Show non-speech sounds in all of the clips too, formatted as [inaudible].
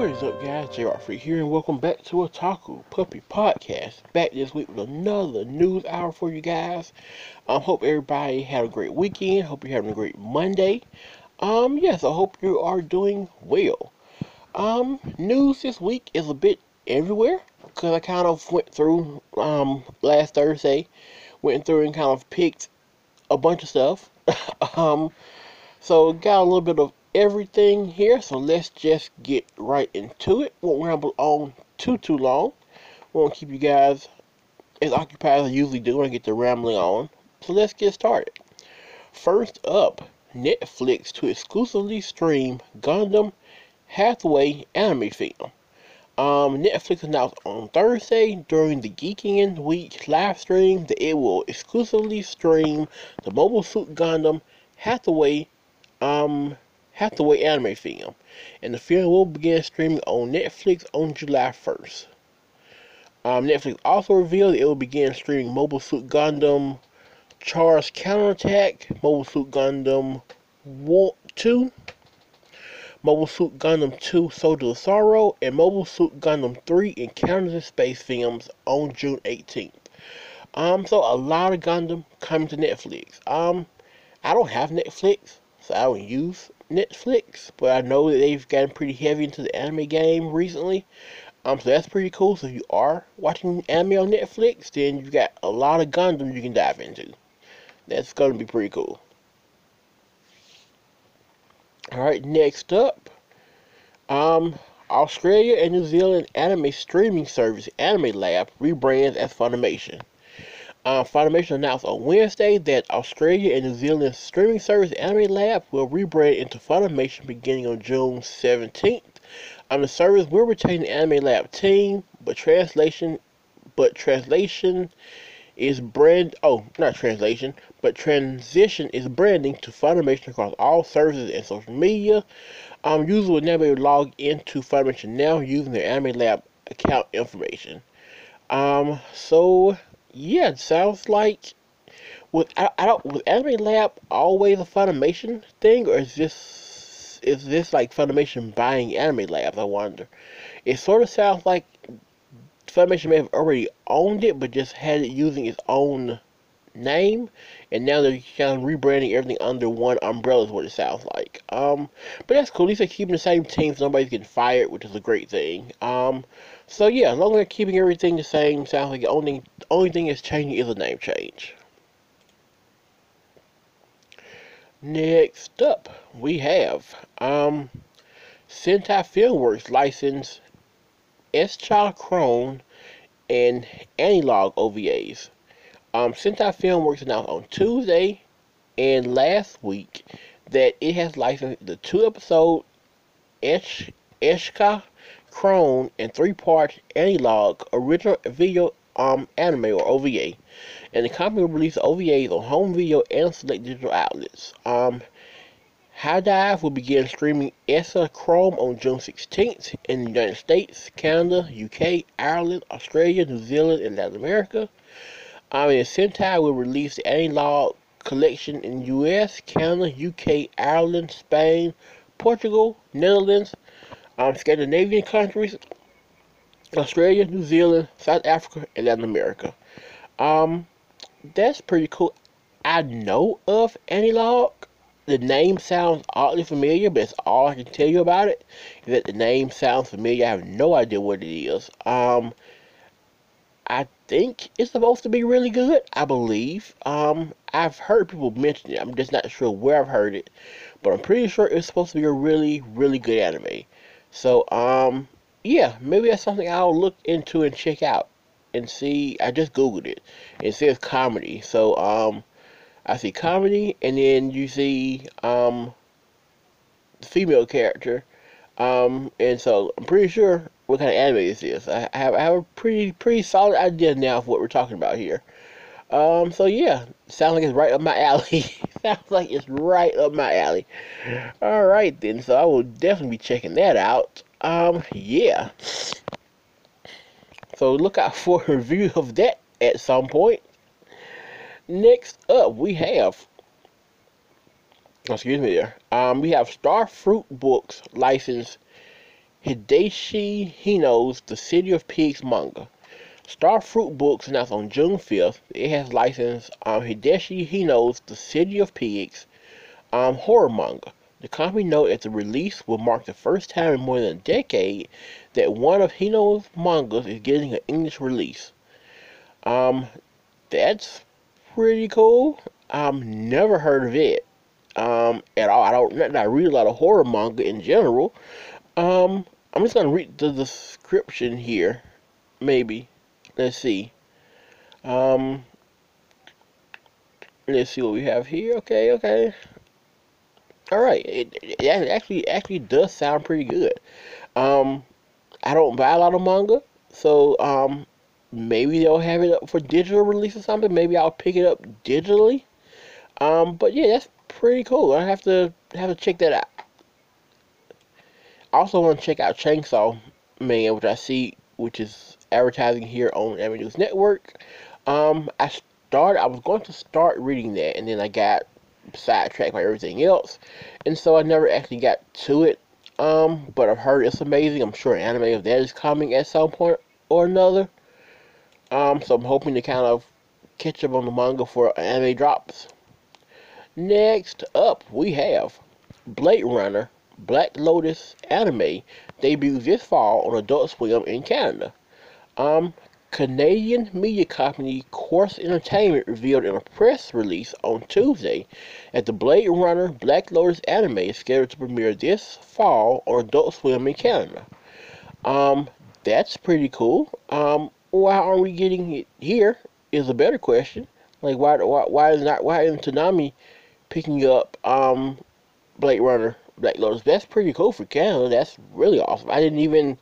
What is up, guys? JR Free here, and welcome back to Otaku Puppy Podcast. Back this week with another news hour for you guys. Um, hope everybody had a great weekend. Hope you're having a great Monday. Um, yes, I hope you are doing well. Um, news this week is a bit everywhere because I kind of went through um last Thursday, went through and kind of picked a bunch of stuff. [laughs] um, so got a little bit of everything here, so let's just get right into it. Won't ramble on too too long. Won't keep you guys as occupied as I usually do when I get to rambling on. So let's get started. First up, Netflix to exclusively stream Gundam Hathaway anime film. Um, Netflix announced on Thursday during the Geeking in Week live stream that it will exclusively stream the Mobile Suit Gundam Hathaway um Hathaway anime film, and the film will begin streaming on Netflix on July 1st. Um, Netflix also revealed it will begin streaming Mobile Suit Gundam Char's Counterattack, Mobile Suit Gundam War 2, Mobile Suit Gundam 2 Soldier of Sorrow, and Mobile Suit Gundam 3 Encounters in Space films on June 18th. Um, so a lot of Gundam coming to Netflix. Um, I don't have Netflix, so I don't use Netflix, but I know that they've gotten pretty heavy into the anime game recently. Um, so that's pretty cool. So if you are watching anime on Netflix, then you've got a lot of Gundam you can dive into. That's gonna be pretty cool. Alright, next up. Um, Australia and New Zealand anime streaming service Anime Lab rebrands as Funimation. Uh, Funimation announced on Wednesday that Australia and New Zealand streaming service Anime Lab will rebrand into Funimation beginning on June 17th. Um, the service will retain the Anime Lab team, but translation, but translation is brand. Oh, not translation, but transition is branding to Funimation across all services and social media. Um, users will now be able to log into Funimation now using their Anime Lab account information. Um, so yeah, it sounds like with I, I don't Anime Lab always a Funimation thing, or is this is this like Funimation buying Anime Labs? I wonder. It sort of sounds like Funimation may have already owned it, but just had it using its own name, and now they're kind of rebranding everything under one umbrella. Is what it sounds like. Um, but that's cool. At least they're keeping the same team, so nobody's getting fired, which is a great thing. Um, so yeah, as long as they're keeping everything the same, sounds like the only only thing that's changing is a name change. Next up, we have um, Sentai Filmworks license S-Child Chrome and Analog OVAs. Um, Sentai Filmworks announced on Tuesday and last week that it has licensed the two episode Esh- Eshka Chrome and three part Analog original video um, anime or OVA. And the company will release OVAs on home video and select digital outlets. Um, HIDIVE will begin streaming ESSA Chrome on June 16th in the United States, Canada, UK, Ireland, Australia, New Zealand, and Latin America. Um, and Sentai will release the analog collection in US, Canada, UK, Ireland, Spain, Portugal, Netherlands, um, Scandinavian countries, Australia, New Zealand, South Africa, and Latin America. Um, that's pretty cool. I know of Analog. The name sounds oddly familiar, but that's all I can tell you about it. Is that the name sounds familiar. I have no idea what it is. Um, I think it's supposed to be really good. I believe. Um, I've heard people mention it. I'm just not sure where I've heard it, but I'm pretty sure it's supposed to be a really, really good anime. So, um, yeah, maybe that's something I'll look into and check out and see. I just googled it. It says comedy, so um, I see comedy, and then you see um, the female character, um, and so I'm pretty sure what kind of anime this is. I have, I have a pretty pretty solid idea now of what we're talking about here. Um, so yeah, sounds like it's right up my alley. [laughs] sounds like it's right up my alley. All right then, so I will definitely be checking that out. Um, yeah. So look out for a review of that at some point. Next up, we have. Excuse me there. Um, we have Starfruit Books license Hideshi Hino's The City of Pigs manga. Star Fruit Books announced on June 5th it has licensed um, Hideshi Hino's The City of Pigs um, horror manga. The company noted that the release will mark the first time in more than a decade that one of Hino's mangas is getting an English release. Um, that's pretty cool. I've never heard of it um, at all. I don't. I read a lot of horror manga in general. Um, I'm just gonna read the description here. Maybe. Let's see. Um, let's see what we have here. Okay, okay. All right. It, it actually actually does sound pretty good. Um, I don't buy a lot of manga, so um, maybe they'll have it up for digital release or something. Maybe I'll pick it up digitally. Um, but yeah, that's pretty cool. I have to have to check that out. Also want to check out Chainsaw Man, which I see, which is advertising here on Anime News Network. Um, I started. I was going to start reading that, and then I got sidetracked by everything else, and so I never actually got to it. Um, but I've heard it's amazing. I'm sure an anime of that is coming at some point or another. Um, so I'm hoping to kind of catch up on the manga for anime drops. Next up, we have Blade Runner Black Lotus anime debuts this fall on Adult Swim in Canada. Um, Canadian media company Corus Entertainment revealed in a press release on Tuesday that the Blade Runner Black Lotus anime is scheduled to premiere this fall on Adult Swim in Canada. Um, that's pretty cool. Um, why aren't we getting it here? Is a better question. Like why why why is not why isn't picking up um Blade Runner Black Lotus? That's pretty cool for Canada. That's really awesome. I didn't even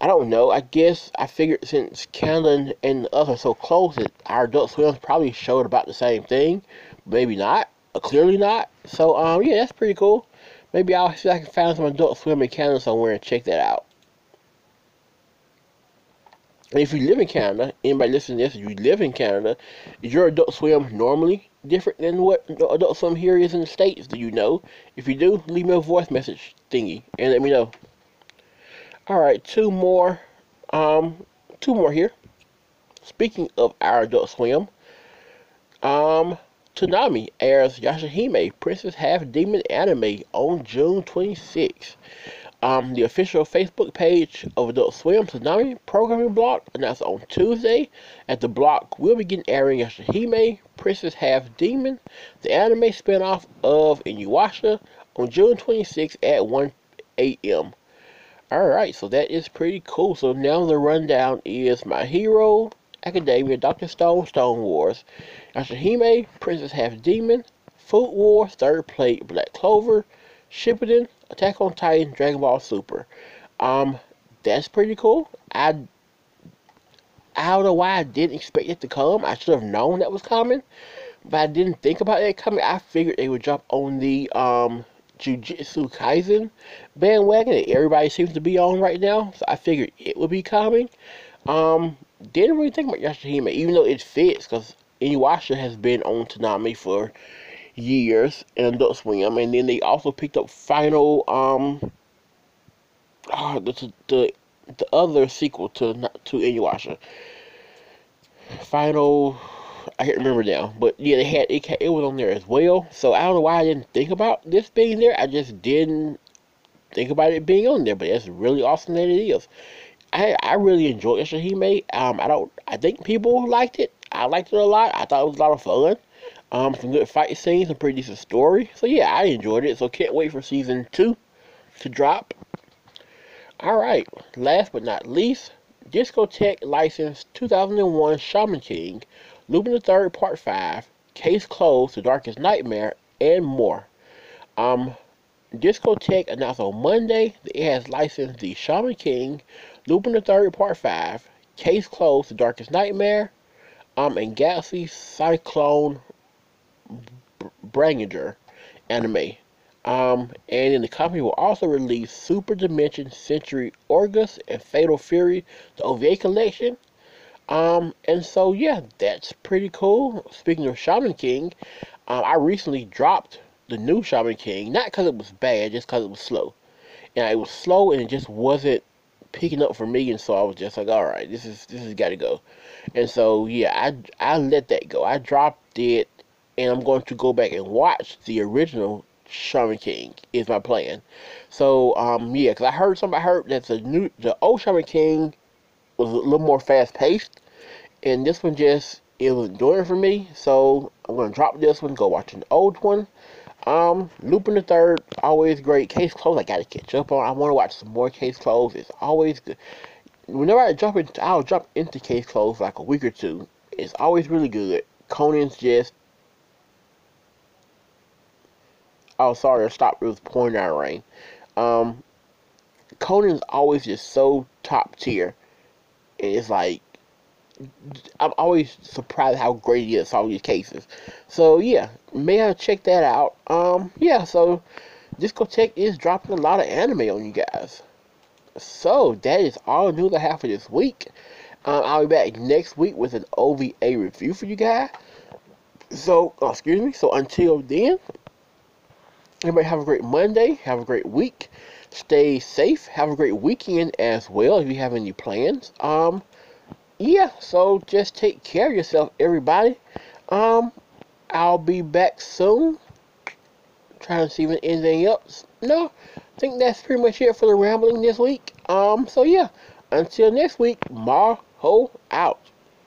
I don't know. I guess I figured since Canada and us are so close that our Adult Swims probably showed about the same thing. Maybe not. Uh, clearly not. So um yeah, that's pretty cool. Maybe I'll see if I can find some Adult Swim in Canada somewhere and check that out. And if you live in Canada, anybody listening to this, if you live in Canada, is your Adult Swim normally different than what Adult Swim here is in the States? Do you know? If you do, leave me a voice message thingy and let me know. Alright, two more. Um, two more here. Speaking of our Adult Swim, um, Toonami airs Yashahime Princess Half Demon anime on June 26th. Um, the official Facebook page of Adult Swim Toonami programming block announced on Tuesday that the block we'll begin airing Yashahime, Princess Half Demon, the anime spinoff of Inuyasha, on June 26 at 1 a.m. Alright, so that is pretty cool. So now the rundown is My Hero, Academia, Dr. Stone, Stone Wars, Yashahime, Princess Half Demon, Food Wars, Third Plate, Black Clover, Shippuden, Attack on Titan, Dragon Ball Super. Um, that's pretty cool. I I don't know why I didn't expect it to come. I should have known that was coming, but I didn't think about it coming. I figured they would drop on the um Jujutsu Kaisen bandwagon that everybody seems to be on right now. So I figured it would be coming. Um, didn't really think about Yashahime, even though it fits because Inuyasha has been on Toonami for years in Adult Swim, and then they also picked up Final um uh, the, the the other sequel to not to Inuyasha. Final, I can't remember now, but yeah, they had it. It was on there as well. So I don't know why I didn't think about this being there. I just didn't think about it being on there. But it's really awesome that it is. I I really enjoyed Yashahime. Um, I don't. I think people liked it. I liked it a lot. I thought it was a lot of fun. Um, some good fight scenes, some pretty decent story. So yeah, I enjoyed it. So can't wait for season two to drop. Alright, last but not least, Discotek licensed 2001 Shaman King, Lupin the Third Part 5, Case Closed, The Darkest Nightmare, and more. Um, Discotek announced on Monday that it has licensed the Shaman King, Lupin the Third Part 5, Case Closed, The Darkest Nightmare, um, and Galaxy Cyclone Branginger anime. Um, and then the company will also release Super Dimension Century Orguss and Fatal Fury, the OVA collection. Um, and so yeah, that's pretty cool. Speaking of Shaman King, um, I recently dropped the new Shaman King, not because it was bad, just because it was slow. and it was slow and it just wasn't picking up for me and so I was just like all right this is this has got to go and so yeah I I let that go I dropped it and I'm going to go back and watch the original Shaman King is my plan so um yeah because I heard somebody heard that the new the old Shaman King was a little more fast paced and this one just it wasn't doing it for me so I'm gonna drop this one go watch an old one um, Lupin the Third, always great. Case closed, I gotta catch up on. I want to watch some more Case closed. It's always good. Whenever I jump into, I'll jump into Case closed like a week or two. It's always really good. Conan's just. Oh, sorry, I stopped. It was pouring down rain. Um, Conan's always just so top tier. And it's like I'm always surprised how great he is all these cases. So yeah, may I check that out. Um, yeah, so Discotek is dropping a lot of anime on you guys. So that is all the news I have for this week. Um, I'll be back next week with an OVA review for you guys. So, oh, excuse me. So until then, everybody have a great Monday. Have a great week. Stay safe. Have a great weekend as well if you have any plans. Um, yeah, so just take care of yourself, everybody. Um, I'll be back soon. Trying to see if anything else. No, I think that's pretty much it for the rambling this week. Um, so yeah, until next week, Marho out.